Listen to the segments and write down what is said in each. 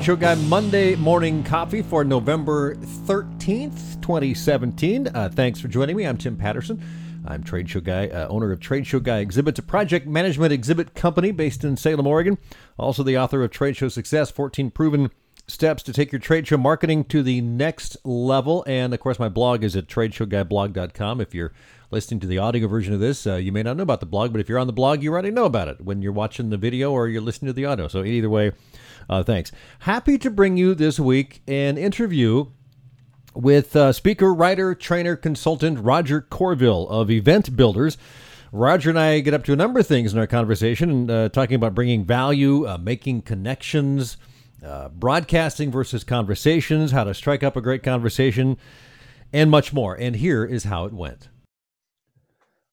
Trade Show Guy Monday morning coffee for November 13th, 2017. Uh, thanks for joining me. I'm Tim Patterson. I'm Trade Show Guy, uh, owner of Trade Show Guy Exhibits, a project management exhibit company based in Salem, Oregon. Also, the author of Trade Show Success 14 Proven Steps to Take Your Trade Show Marketing to the Next Level. And of course, my blog is at tradeshowguyblog.com. If you're listening to the audio version of this, uh, you may not know about the blog, but if you're on the blog, you already know about it when you're watching the video or you're listening to the audio. So, either way, uh, thanks. Happy to bring you this week an interview with uh, speaker, writer, trainer, consultant Roger Courville of Event Builders. Roger and I get up to a number of things in our conversation, uh, talking about bringing value, uh, making connections, uh, broadcasting versus conversations, how to strike up a great conversation, and much more. And here is how it went.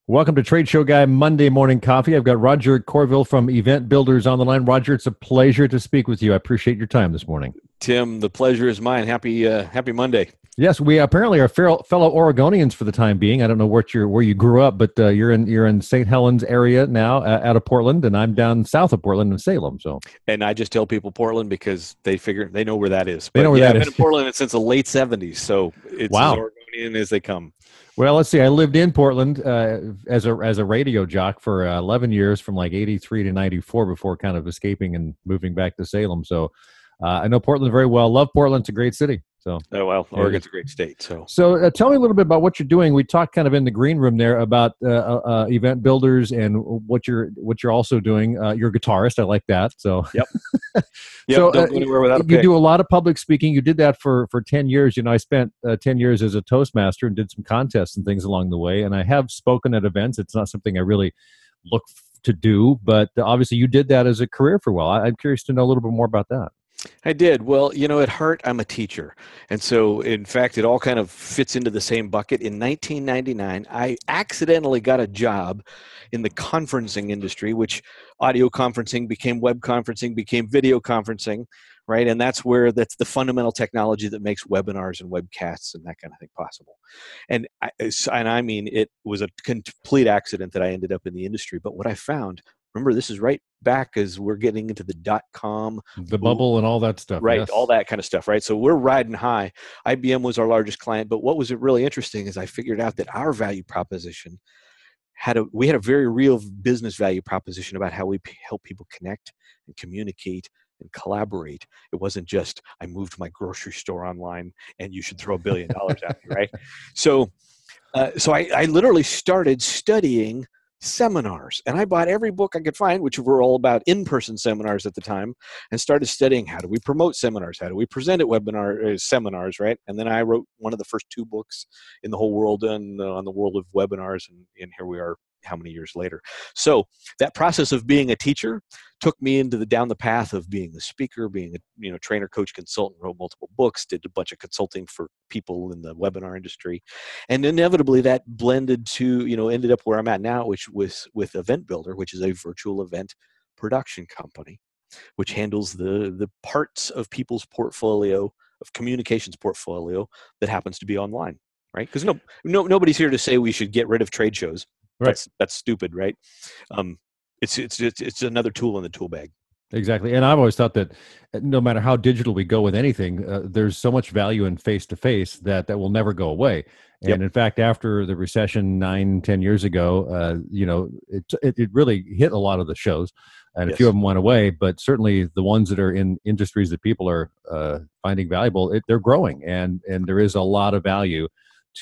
Welcome to Trade Show Guy Monday Morning Coffee. I've got Roger Courville from Event Builders on the line. Roger, it's a pleasure to speak with you. I appreciate your time this morning. Tim, the pleasure is mine. Happy uh, Happy Monday. Yes, we apparently are fellow Oregonians for the time being. I don't know what you're, where you grew up, but uh, you're in you're in St. Helens area now, uh, out of Portland, and I'm down south of Portland in Salem. So, and I just tell people Portland because they figure they know where that is. They know where yeah, that I've is. been in Portland since the late '70s, so it's Wow. as Oregonian as they come. Well, let's see. I lived in Portland uh, as a as a radio jock for uh, 11 years, from like 83 to 94, before kind of escaping and moving back to Salem. So, uh, I know Portland very well. Love Portland. It's a great city. So, Oh well, Yeah. Oregon's a great state. So so uh, tell me a little bit about what you're doing. We talked kind of in the green room there about uh, uh, uh, event builders and what you're what you're also doing. Uh, you're a guitarist. I like that. So, yep, So, don't uh, go anywhere without a you do a lot of public speaking. You did that for for ten years. You know, I spent uh, ten years as a Toastmaster and did some contests and things along the way. And I have spoken at events. It's not something I really look to do, but obviously you did that as a career for a while. I, I'm curious to know a little bit more about that. I did. Well, you know, at heart, I'm a teacher. And so, in fact, it all kind of fits into the same bucket. In 1999, I accidentally got a job in the conferencing industry, which audio conferencing became web conferencing, became video conferencing, right? And that's where that's the fundamental technology that makes webinars and webcasts and that kind of thing possible. And I, and I mean, it was a complete accident that I ended up in the industry. But what I found, remember, this is right back as we're getting into the dot com The bubble and all that stuff. right yes. all that kind of stuff right so we're riding high ibm was our largest client but what was it really interesting is i figured out that our value proposition had a we had a very real business value proposition about how we p- help people connect and communicate and collaborate it wasn't just i moved my grocery store online and you should throw a billion dollars at me right so uh, so I, I literally started studying seminars and i bought every book i could find which were all about in-person seminars at the time and started studying how do we promote seminars how do we present at webinar uh, seminars right? And then i wrote one of the first two books in the whole world on, uh, on the world of webinars and, and here we are how many years later. So that process of being a teacher took me into the down the path of being a speaker being a you know trainer coach consultant wrote multiple books did a bunch of consulting for people in the webinar industry. And inevitably that blended to you know ended up where i'm at now which was with event builder which is a virtual event production company which handles the the parts of people's portfolio of communications portfolio that happens to be online right? Because no, no nobody's here to say we should get rid of trade shows Right. that's that's stupid right um it's it's it's, it's another tool in the tool bag Exactly. And I've always thought that uh, no matter how digital we go with anything, uh, there's so much value in face to face that that will never go away. And Yep. in fact, after the recession nine, ten years ago, uh, you know, it, it, it really hit a lot of the shows and a few of them went away, but certainly the ones that are in industries that people are uh, finding valuable, it, they're growing and, and there is a lot of value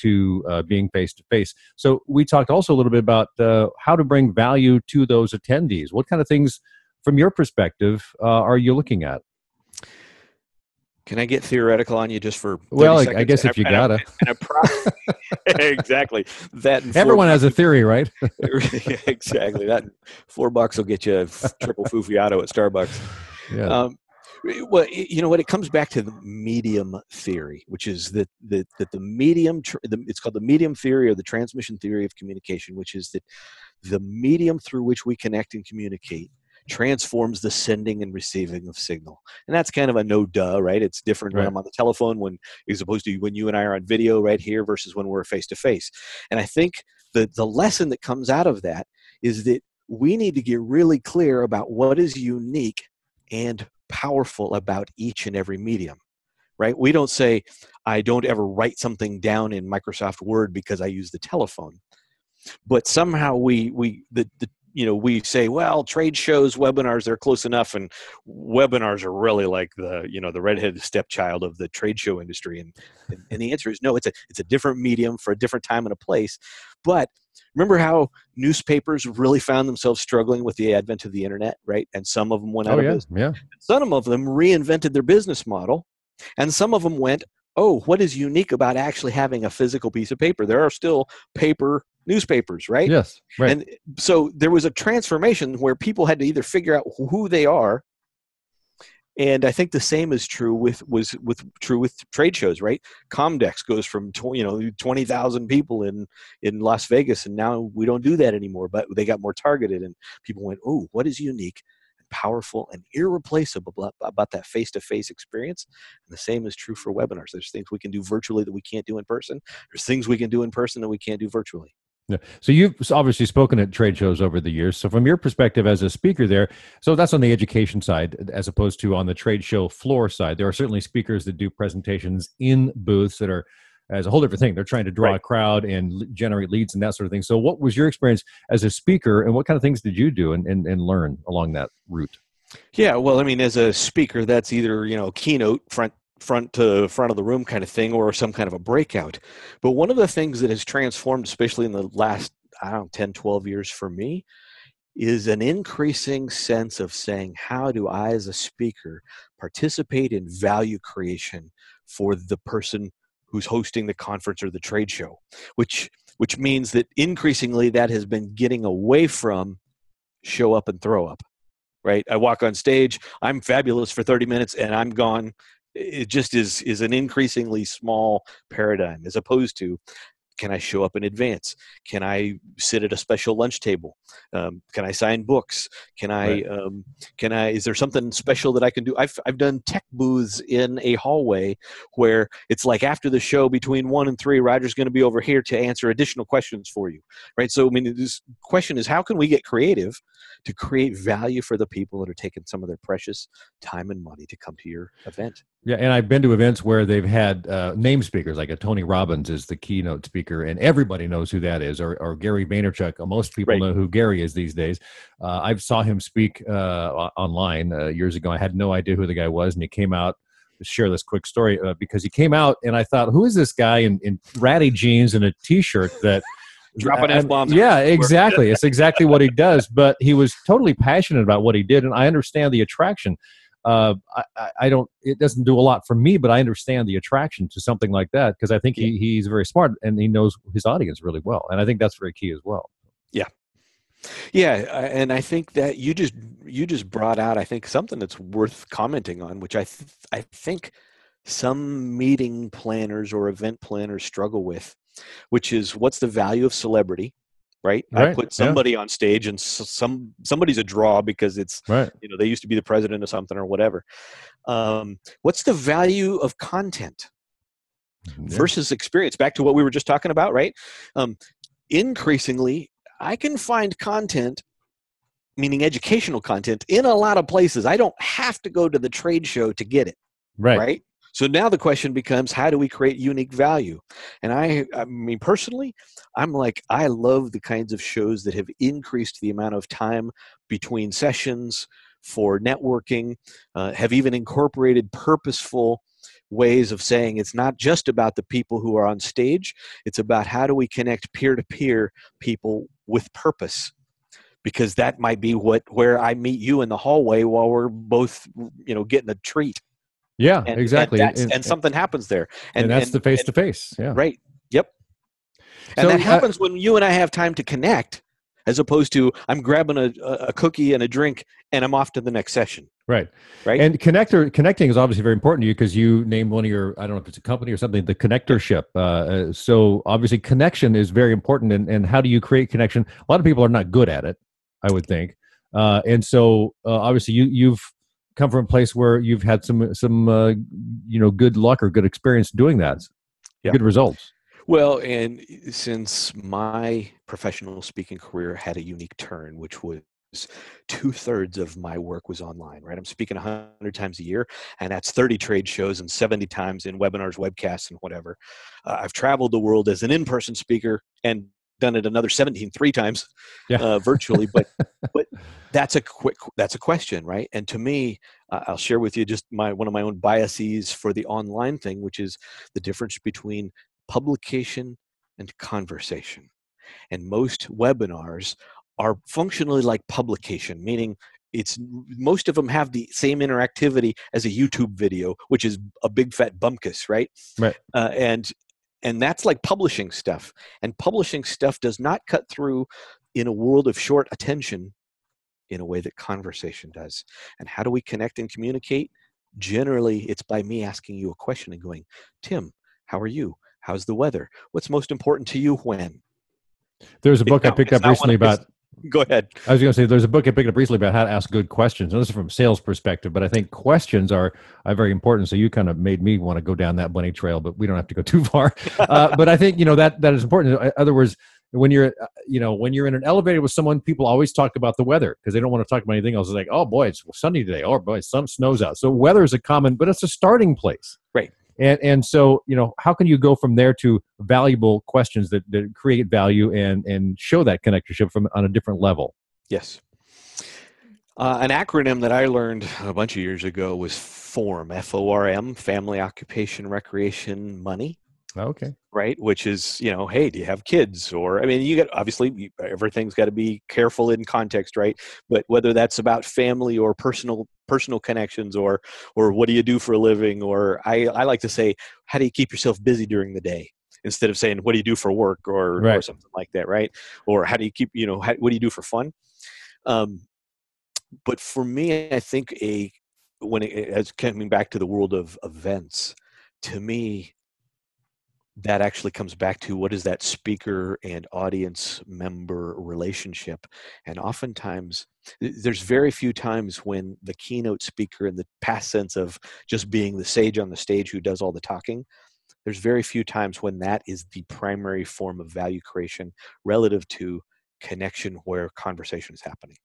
to uh, being face to face. So we talked also a little bit about uh, how to bring value to those attendees. What kind of things from your perspective uh, are you looking at? can i get theoretical on you just for Well, I- I guess if you and gotta. and I pro- exactly that Everyone has a theory, right? exactly. That four bucks will get you a triple fufiato at Starbucks. yeah. Um, well, you know what? It comes back to the medium theory, which is that that, that the medium. Tr- the, it's called the medium theory or the transmission theory of communication, which is that the medium through which we connect and communicate transforms the sending and receiving of signal and that's kind of a no duh right it's different when i'm on the telephone when as opposed to when you and i are on video right here versus when we're face to face and i think the the lesson that comes out of that is that we need to get really clear about what is unique and powerful about each and every medium right? We don't say i don't ever write something down in microsoft word because i use the telephone. But somehow we we the, the you know we say well trade shows webinars they're close enough and webinars are really like the you know the redheaded stepchild of the trade show industry and, and and the answer is no it's a it's a different medium for a different time and a place. But remember how newspapers really found themselves struggling with the advent of the internet right? And some of them went out Oh of yeah, business. Yeah. some of them reinvented their business model and some of them went oh what is unique about actually having a physical piece of paper? There are still paper newspapers right? Yes, right. and so there was a transformation where people had to either figure out who they are and i think the same is true with was with true with trade shows right? Comdex goes from tw- you know 20,000 people in in las vegas and now we don't do that anymore but they got more targeted and people went oh what is unique and powerful and irreplaceable about, about that face-to-face experience? And the same is true for webinars. There's things we can do virtually that we can't do in person. There's things we can do in person that we can't do virtually Yeah. So you've obviously spoken at trade shows over the years. So from your perspective as a speaker there, so that's on the education side as opposed to on the trade show floor side. There are certainly speakers that do presentations in booths that are as a whole different thing. They're trying to draw Right. a crowd and l- generate leads and that sort of thing. So what was your experience as a speaker and what kind of things did you do and, and, and learn along that route? Yeah, well, I mean, as a speaker, that's either you know keynote front front to front of the room kind of thing, or some kind of a breakout. But one of the things that has transformed, especially in the last I don't know, 10, 12 years for me, is an increasing sense of saying, how do I, as a speaker, participate in value creation for the person who's hosting the conference or the trade show, which which means that increasingly that has been getting away from show up and throw up right i walk on stage i'm fabulous for 30 minutes and i'm gone it just is is an increasingly small paradigm as opposed to can i show up in advance? Can i sit at a special lunch table? Um, can i sign books? Can i Right. um, can i is there something special that i can do? I've, I've done tech booths in a hallway where it's like after the show between one and three roger's going to be over here to answer additional questions for you right? So i mean this question is how can we get creative to create value for the people that are taking some of their precious time and money to come to your event Yeah, and I've been to events where they've had uh, name speakers, like a Tony Robbins is the keynote speaker, and everybody knows who that is, or, or Gary Vaynerchuk. Uh, Most people Right. know who Gary is these days. Uh, I saw him speak uh, online uh, years ago. I had no idea who the guy was, and he came out. to Share this quick story uh, because he came out, and I thought, who is this guy in, in ratty jeans and a t-shirt that Dropping I- F-bombs Yeah, exactly. it's exactly what he does. But he was totally passionate about what he did, and I understand the attraction uh, I, I- don't. It doesn't do a lot for me, but I understand the attraction to something like that because I think he, he's very smart and he knows his audience really well, and I think that's very key as well. Yeah, yeah, and I think that you just you just brought out I think something that's worth commenting on, which I th- I think some meeting planners or event planners struggle with, which is what's the value of celebrity, right? I Right, put yeah. somebody on stage and some somebody's a draw because it's Right. you know they used to be the president of something or whatever. Um, what's the value of content? versus experience back to what we were just talking about right um, increasingly i can find content meaning educational content in a lot of places i don't have to go to the trade show to get it Right. right, so now the question becomes how do we create unique value? And i i mean personally i'm like i love the kinds of shows that have increased the amount of time between sessions for networking uh, have even incorporated purposeful ways of saying it's not just about the people who are on stage it's about how do we connect peer-to-peer people with purpose? Because that might be what where i meet you in the hallway while we're both you know getting a treat Yeah. and, exactly. and, that's- and something happens there and that's the face to face. Yeah. right yep and So, that uh, happens when you and i have time to connect as opposed to i'm grabbing a, a cookie and a drink and i'm off to the next session Right. Right. And connector connecting is obviously very important to you because you named one of your I don't know if it's a company or something the connectorship. Uh, uh, so obviously connection is very important. And and how do you create connection? A lot of people are not good at it. I would think. Uh, and so uh, obviously you you've come from a place where you've had some some uh, you know good luck or good experience doing that. Yeah. Good results. Well, and since my professional speaking career had a unique turn, which was two thirds of my work was online, right? I'm speaking 100 times a year, and that's 30 trade shows and 70 times in webinars, webcasts, and whatever. Uh, I've traveled the world as an in person speaker and done it another 17 three times yeah. uh, virtually but but that's a quick that's a question right and to me uh, i'll share with you just my one of my own biases for the online thing which is the difference between publication and conversation and most webinars are functionally like publication, meaning it's most of them have the same interactivity as a YouTube video, which is a big fat bumpkus, right? Right. Uh, and and that's like publishing stuff. And publishing stuff does not cut through in a world of short attention in a way that conversation does. And how do we connect and communicate? Generally, it's by me asking you a question and going, Tim, how are you? How's the weather? What's most important to you when? There's a book I picked up recently about go ahead. I was going to say there's a book I picked up recently about how to ask good questions. And this is from sales perspective, but I think questions are, are very important. So you kind of made me want to go down that bunny trail, but we don't have to go too far. Uh, but I think you know that that is important. In other words, when you're uh, you know when you're in an elevator with someone, people always talk about the weather because they don't want to talk about anything else. It's like, oh boy, it's sunny today. Oh boy, some snows out. So weather is a common, but it's a starting place. Right and and so you know how can you go from there to valuable questions that, that create value and and show that connectorship from on a different level yes uh, an acronym that i learned a bunch of years ago was form f-o-r-m family occupation recreation money Okay. Right, which is you know, hey, do you have kids? Or I mean, you get obviously you, everything's got to be careful in context, right? But whether that's about family or personal personal connections, or or what do you do for a living, or I I like to say, how do you keep yourself busy during the day? Instead of saying, what do you do for work, or right. or something like that, right? Or how do you keep you know, how, what do you do for fun? Um, but for me, I think a when it, as coming back to the world of events, to me that actually comes back to what is that speaker and audience member relationship. And oftentimes there's very few times when the keynote speaker in the past sense of just being the sage on the stage who does all the talking there's very few times when that is the primary form of value creation relative to connection where conversation is happening.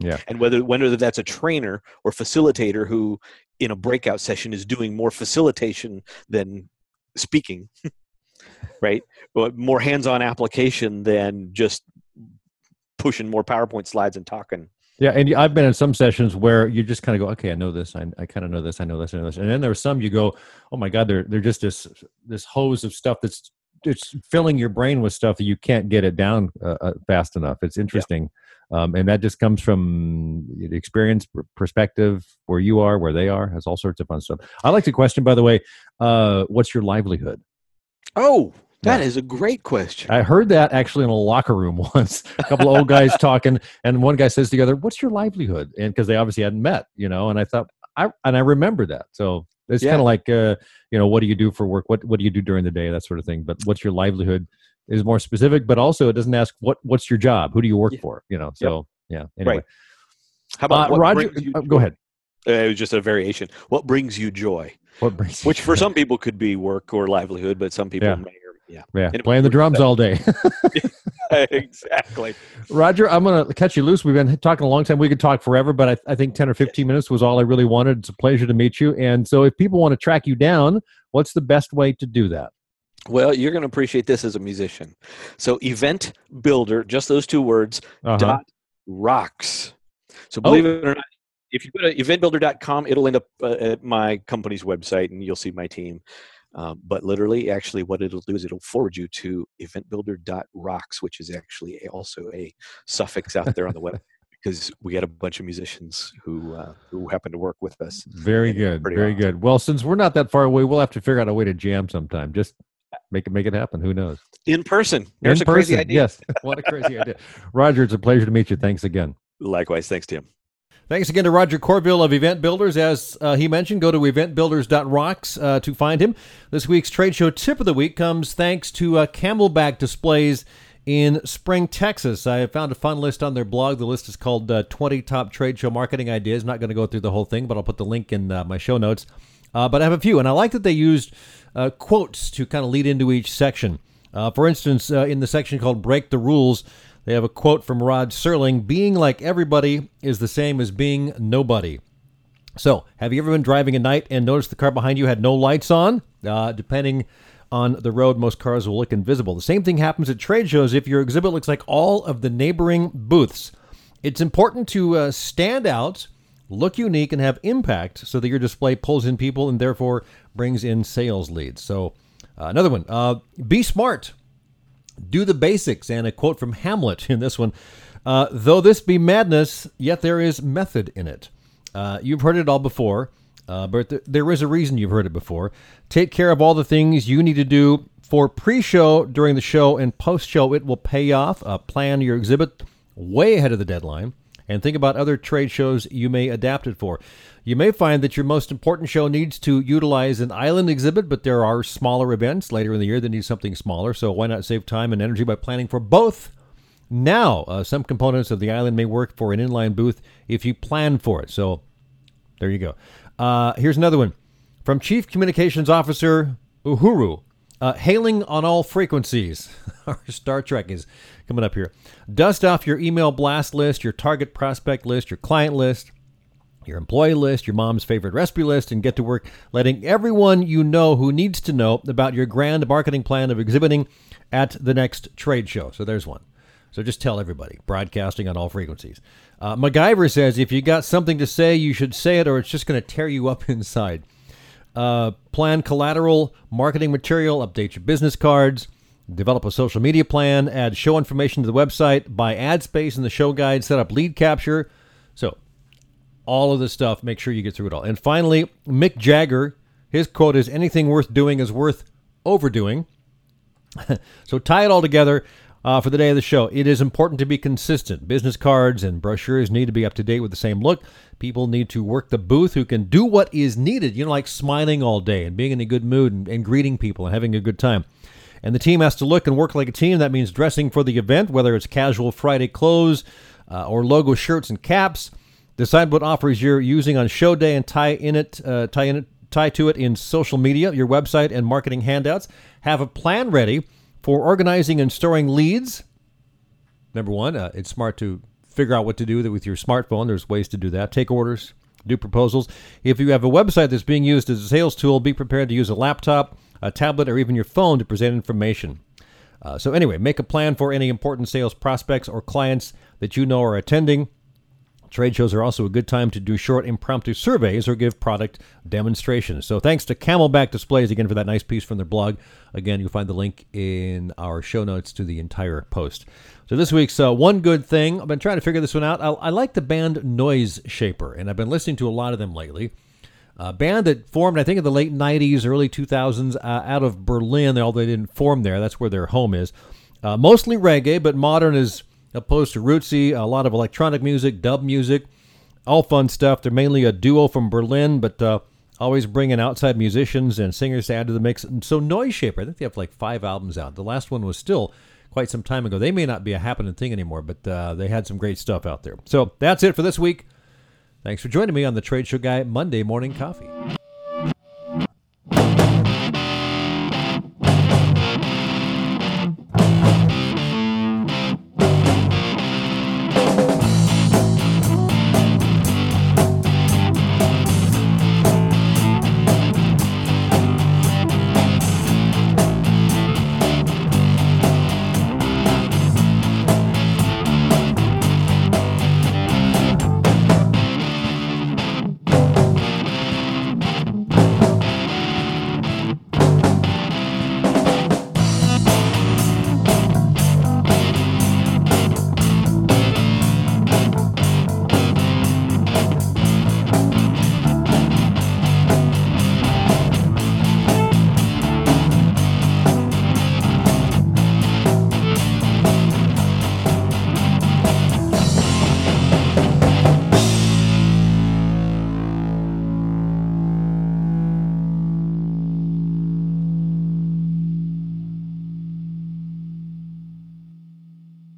Yeah. And whether whether that's a trainer or facilitator who in a breakout session is doing more facilitation than speaking right? But more hands-on application than just pushing more PowerPoint slides and talking. Yeah, and I've been in some sessions where you just kind of go, okay, I know this, I, I kind of know this, I know this, I know this, and then there are some you go, oh my god, they're they're just this this hose of stuff that's it's filling your brain with stuff that you can't get it down uh, uh fast enough. It's interesting, yeah. um, and that just comes from the experience, perspective, where you are, where they are, has all sorts of fun stuff. I like the question, by the way, uh, what's your livelihood? Oh, that yeah. is a great question. I heard that actually in a locker room once. A couple of old guys talking, and one guy says to the other, "What's your livelihood?" And because they obviously hadn't met, you know. And I thought, I and I remember that. So it's yeah. kind of like, uh, you know, what do you do for work? What what do you do during the day? That sort of thing. But what's your livelihood is more specific, but also it doesn't ask what what's your job? Who do you work yeah. for? You know. So yep. yeah. Anyway. Right. How about uh, Roger? Uh, go ahead. It was just a variation. What brings you joy? What brings Which for some people could be work or livelihood, but some people yeah. may yeah yeah playing the drums all day exactly roger i'm gonna catch you loose we've been talking a long time we could talk forever but i, I think 10 or 15 yes. minutes was all i really wanted it's a pleasure to meet you and so if people want to track you down what's the best way to do that well, you're going to appreciate this as a musician. So, event builder, just those two words, uh-huh. dot rocks. So, believe oh. it or not, if you go to eventbuilder.com, it'll end up uh, at my company's website and you'll see my team. Um, but literally, actually, what it'll do is it'll forward you to eventbuilder.rocks, which is actually a, also a suffix out there on the web because we had a bunch of musicians who uh, who happen to work with us. Very good, very awesome. good. Well, since we're not that far away, we'll have to figure out a way to jam sometime. Just make it make it happen. Who knows? In person. There's In a person, crazy idea. Yes, what a crazy idea. Roger, it's a pleasure to meet you. Thanks again. Likewise. Thanks, Tim. Thanks again to Roger Courville of Event Builders. As uh, he mentioned, go to eventbuilders.rocks uh, to find him. This week's trade show tip of the week comes thanks to uh, Camelback Displays in Spring, Texas. I found a fun list on their blog. The list is called uh, 20 Top Trade Show Marketing Ideas. not going to go through the whole thing, but I'll put the link in uh, my show notes. Uh, but I have a few, and I like that they used quotes to kind of lead into each section. for instance, in the section called Break the Rules, They have a quote from Rod Serling Being like everybody is the same as being nobody. So, have you ever been driving at night and noticed the car behind you had no lights on? Uh, depending on the road, most cars will look invisible. The same thing happens at trade shows if your exhibit looks like all of the neighboring booths. It's important to uh, stand out, look unique, and have impact so that your display pulls in people and therefore brings in sales leads. So, uh, another one uh, be smart, do the basics. And a quote from Hamlet in this one uh, Though this be madness, yet there is method in it. Uh, you've heard it all before, uh, but th- there is a reason you've heard it before. Take care of all the things you need to do for pre show, during the show, and post show. It will pay off. Uh, plan your exhibit way ahead of the deadline and think about other trade shows you may adapt it for. You may find that your most important show needs to utilize an island exhibit, but there are smaller events later in the year that need something smaller. So why not save time and energy by planning for both now, uh, some components of the island may work for an inline booth if you plan for it. So there you go. Uh, here's another one from Chief Communications Officer Uhura. Uh, hailing on all frequencies. Our Star Trek is coming up here. Dust off your email blast list, your target prospect list, your client list, your employee list, your mom's favorite recipe list, and get to work letting everyone you know who needs to know about your grand marketing plan of exhibiting at the next trade show. So there's one. So just tell everybody, broadcasting on all frequencies. Uh, MacGyver says if you got something to say, you should say it, or it's just going to tear you up inside. Uh, plan collateral, marketing material, update your business cards, develop a social media plan, add show information to the website, buy ad space in the show guide, set up lead capture. So, all of this stuff, make sure you get through it all. And finally, Mick Jagger, his quote is anything worth doing is worth overdoing. so, tie it all together uh, for the day of the show. It is important to be consistent. Business cards and brochures need to be up to date with the same look. People need to work the booth who can do what is needed, you know, like smiling all day and being in a good mood and, and greeting people and having a good time. And the team has to look and work like a team. That means dressing for the event, whether it's casual Friday clothes uh, or logo shirts and caps. Decide what offers you're using on show day and tie in it, uh, tie in it, tie to it in social media, your website, and marketing handouts. Have a plan ready for organizing and storing leads. Number one, uh, it's smart to figure out what to do with your smartphone. There's ways to do that. Take orders, do proposals. If you have a website that's being used as a sales tool, be prepared to use a laptop, a tablet, or even your phone to present information. Uh, so, anyway, make a plan for any important sales prospects or clients that you know are attending. Trade shows are also a good time to do short impromptu surveys or give product demonstrations. So thanks to Camelback Displays again for that nice piece from their blog. Again, you'll find the link in our show notes to the entire post. So this week's uh, one good thing, I've been trying to figure this one out. I, I like the band Noiseshaper, and I've been listening to a lot of them lately. A band that formed, I think, in the late 90s, early 2000s, uh, out of Berlin, although they didn't form there. That's where their home is. Uh, mostly reggae, but modern is opposed to rootsy, a lot of electronic music, dub music, all fun stuff. They're mainly a duo from Berlin, but uh, always bringing outside musicians and singers to add to the mix. And so Noiseshaper, I think they have like five albums out. The last one was still quite some time ago. They may not be a happening thing anymore, but uh, they had some great stuff out there. So that's it for this week. Thanks for joining me on the Trade Show Guy Monday Morning Coffee.